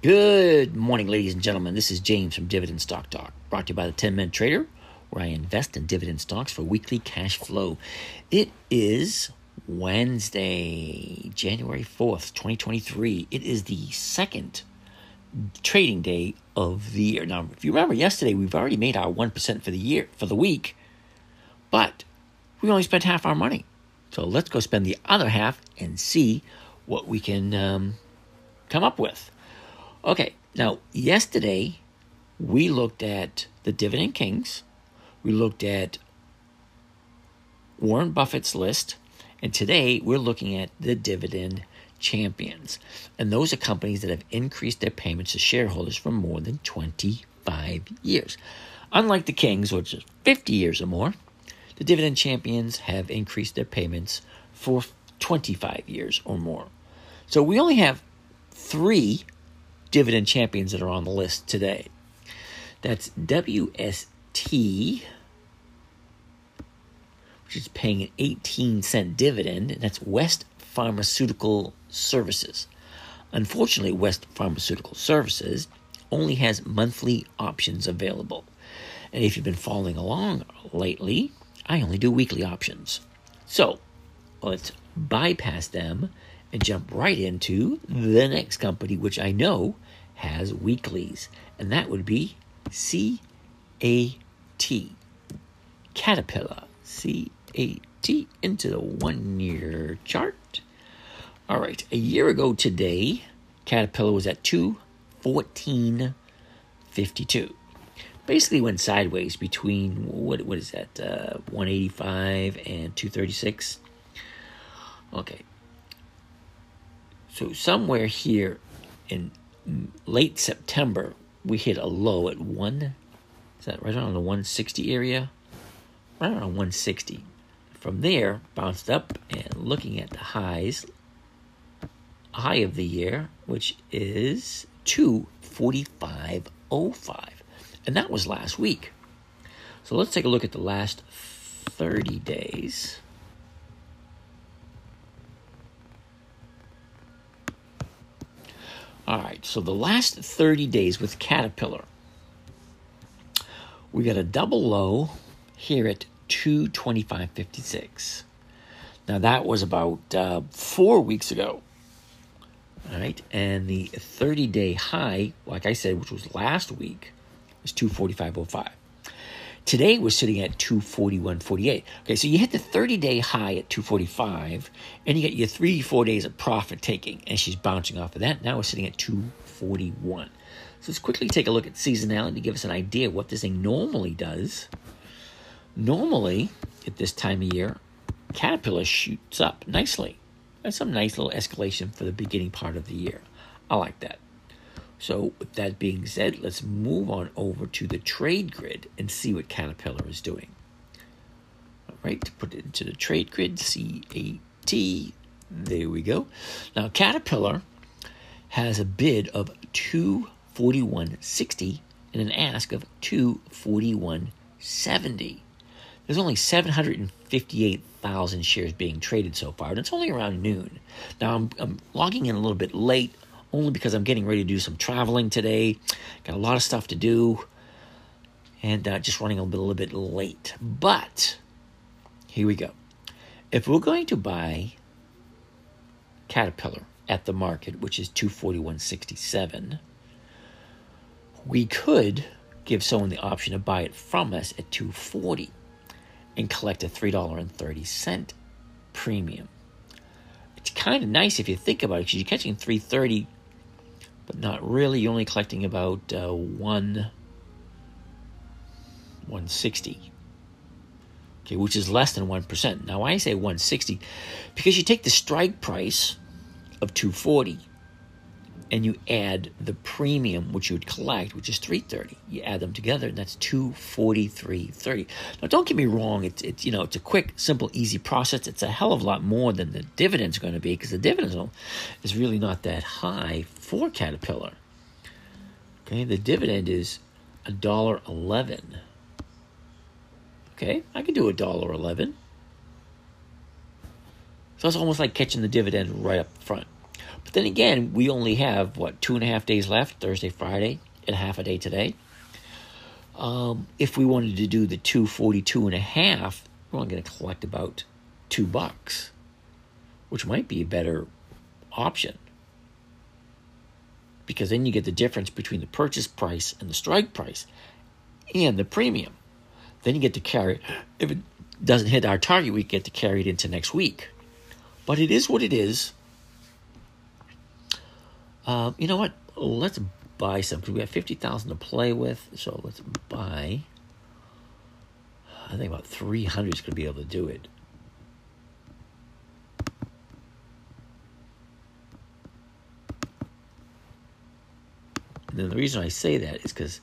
Good morning, ladies and gentlemen. This is James from Dividend Stock Talk, brought to you by the 10 Minute Trader, where I invest in dividend stocks for weekly cash flow. It is Wednesday, January 4th, 2023. It is the second trading day of the year. Now, if you remember yesterday, we've already made our 1% for the year, for the week, but we only spent half our money. So let's go spend the other half and see what we can um, come up with. Okay, now yesterday we looked at the Dividend Kings, we looked at Warren Buffett's list, and today we're looking at the Dividend Champions. And those are companies that have increased their payments to shareholders for more than 25 years. Unlike the Kings, which is 50 years or more, the Dividend Champions have increased their payments for 25 years or more. So we only have three dividend champions that are on the list today. That's WST, which is paying an 18 cent dividend, and that's West Pharmaceutical Services. Unfortunately, West Pharmaceutical Services only has monthly options available. And if you've been following along lately, I only do weekly options. So let's bypass them and jump right into the next company, which I know has weeklies, and that would be CAT. Caterpillar. CAT into the one year chart. All right, a year ago today, Caterpillar was at 214.52. Basically went sideways between what what is that? Uh, 185 and 236. Okay, so somewhere here in late September, we hit a low at one. Is that right around the 160 area? Right around 160. From there, bounced up and looking at the highs, high of the year, which is 245.05. And that was last week. So let's take a look at the last 30 days. All right, so the last 30 days with Caterpillar, we got a double low here at 225.56. Now that was about uh, four weeks ago. All right, and the 30 day high, like I said, which was last week, was 245.05. Today we're sitting at 241.48. Okay, so you hit the 30 day high at 245, and you get your three, four days of profit taking, and she's bouncing off of that. Now we're sitting at 241. So let's quickly take a look at seasonality to give us an idea what this thing normally does. Normally, at this time of year, Caterpillar shoots up nicely. That's some nice little escalation for the beginning part of the year. I like that. So, with that being said, let's move on over to the trade grid and see what Caterpillar is doing. All right, to put it into the trade grid, CAT, there we go. Now, Caterpillar has a bid of 241.60 and an ask of 241.70. There's only 758,000 shares being traded so far, and it's only around noon. Now, I'm, I'm logging in a little bit late only because I'm getting ready to do some traveling today. Got a lot of stuff to do and uh, just running a little bit late. But here we go. If we're going to buy Caterpillar at the market, which is 241.67, we could give someone the option to buy it from us at 240 and collect a $3.30 premium. It's kind of nice if you think about it because you're catching 330 but not really. You're only collecting about uh, one 160. Okay, which is less than 1%. Now I say 160 because you take the strike price of 240 and you add the premium which you would collect, which is 330. You add them together, and that's 243.30. Now, don't get me wrong; it's it's you know it's a quick, simple, easy process. It's a hell of a lot more than the dividend's going to be because the dividend is really not that high for Caterpillar. Okay, the dividend is a dollar eleven. Okay, I can do a dollar eleven. So it's almost like catching the dividend right up front. But then again, we only have, what, two and a half days left Thursday, Friday, and half a day today. Um, if we wanted to do the 242 and a half, we're only going to collect about two bucks, which might be a better option. Because then you get the difference between the purchase price and the strike price and the premium. Then you get to carry, if it doesn't hit our target, we get to carry it into next week. But it is what it is. Uh, you know what? Let's buy some because we have 50000 to play with. So let's buy. I think about 300 is going to be able to do it. And the reason I say that is because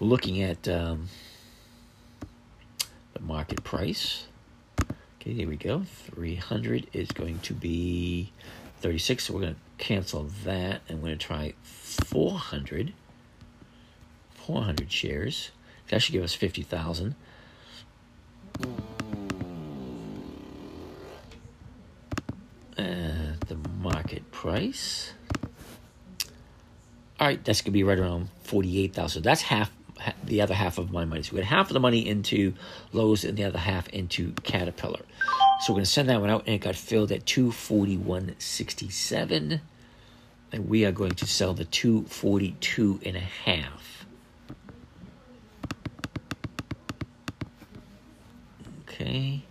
we're looking at um, the market price. Okay, here we go. 300 is going to be 36. So we're going to cancel that we're going to try 400. 400 shares. That should give us 50,000. Uh, the market price. All right, that's going to be right around 48,000. That's half the other half of my money. So we had half of the money into Lowe's and the other half into Caterpillar. So we're going to send that one out, and it got filled at 241.67. And we are going to sell the 242 and a half. Okay.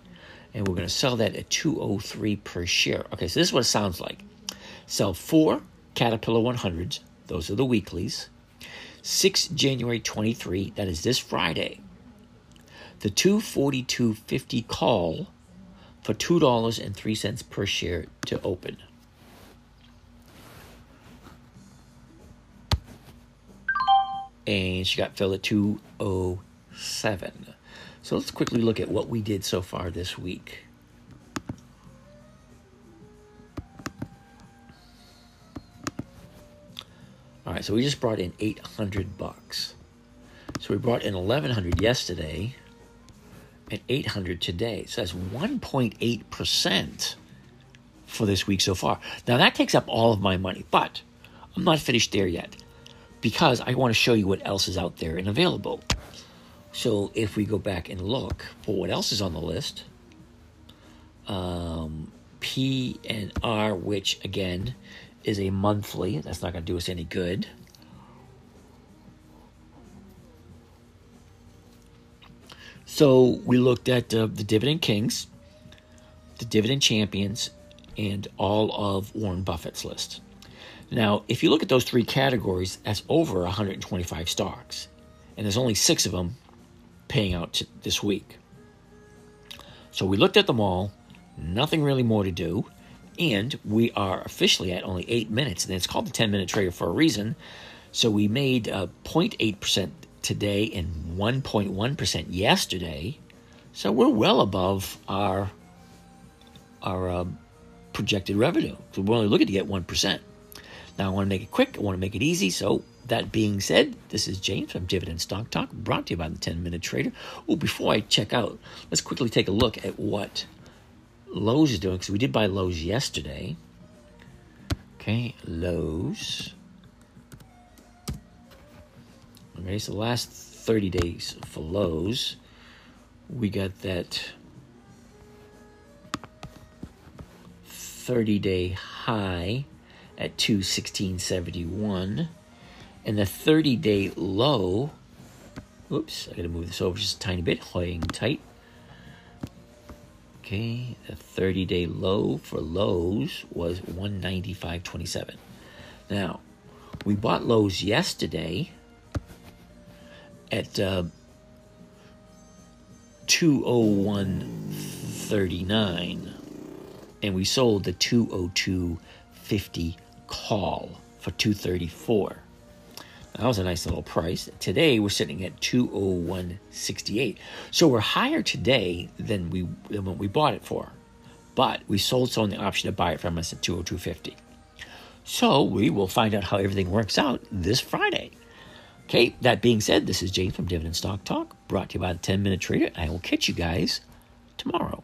And we're going to sell that at 203 per share. Okay, so this is what it sounds like. Sell four Caterpillar 100s. Those are the weeklies 6 January 23, that is this Friday, the 242.50 call for $2.03 per share to open. And she got filled at 207. So let's quickly look at what we did so far this week. So we just brought in 800 bucks. So we brought in 1100 yesterday and 800 today. So that's 1.8% for this week so far. Now that takes up all of my money, but I'm not finished there yet because I want to show you what else is out there and available. So if we go back and look for what else is on the list, um, P and R, which again is a monthly. That's not going to do us any good. So we looked at uh, the Dividend Kings, the Dividend Champions, and all of Warren Buffett's list. Now, if you look at those three categories, that's over 125 stocks. And there's only six of them paying out this week. So we looked at them all, nothing really more to do and we are officially at only eight minutes, and it's called the 10 minute trader for a reason. So we made uh, 0.8% today and 1.1% yesterday. So we're well above our our uh, projected revenue. So we're only looking to get 1%. Now I want to make it quick. I want to make it easy. So that being said, this is James from Dividend Stock Talk, brought to you by the 10 Minute Trader. Oh, before I check out, let's quickly take a look at what Lowe's is doing because we did buy Lowe's yesterday. Okay, Lowe's. Okay, so the last 30 days for Lowe's, we got that 30 day high at 216.71 and the 30 day low Oops, i gotta move this over just a tiny bit holding tight Okay, the 30 day low for Lowe's was 195.27. Now, we bought Lowe's yesterday at uh, 201.39 and we sold the 202.50 call for 234 that was a nice little price. Today we're sitting at 201.68. So we're higher today than we than what we bought it for. But we sold someone the option to buy it from us at 202.50. So we will find out how everything works out this Friday. Okay, that being said, this is James from Dividend Stock Talk, brought to you by the 10 Minute Trader. I will catch you guys tomorrow.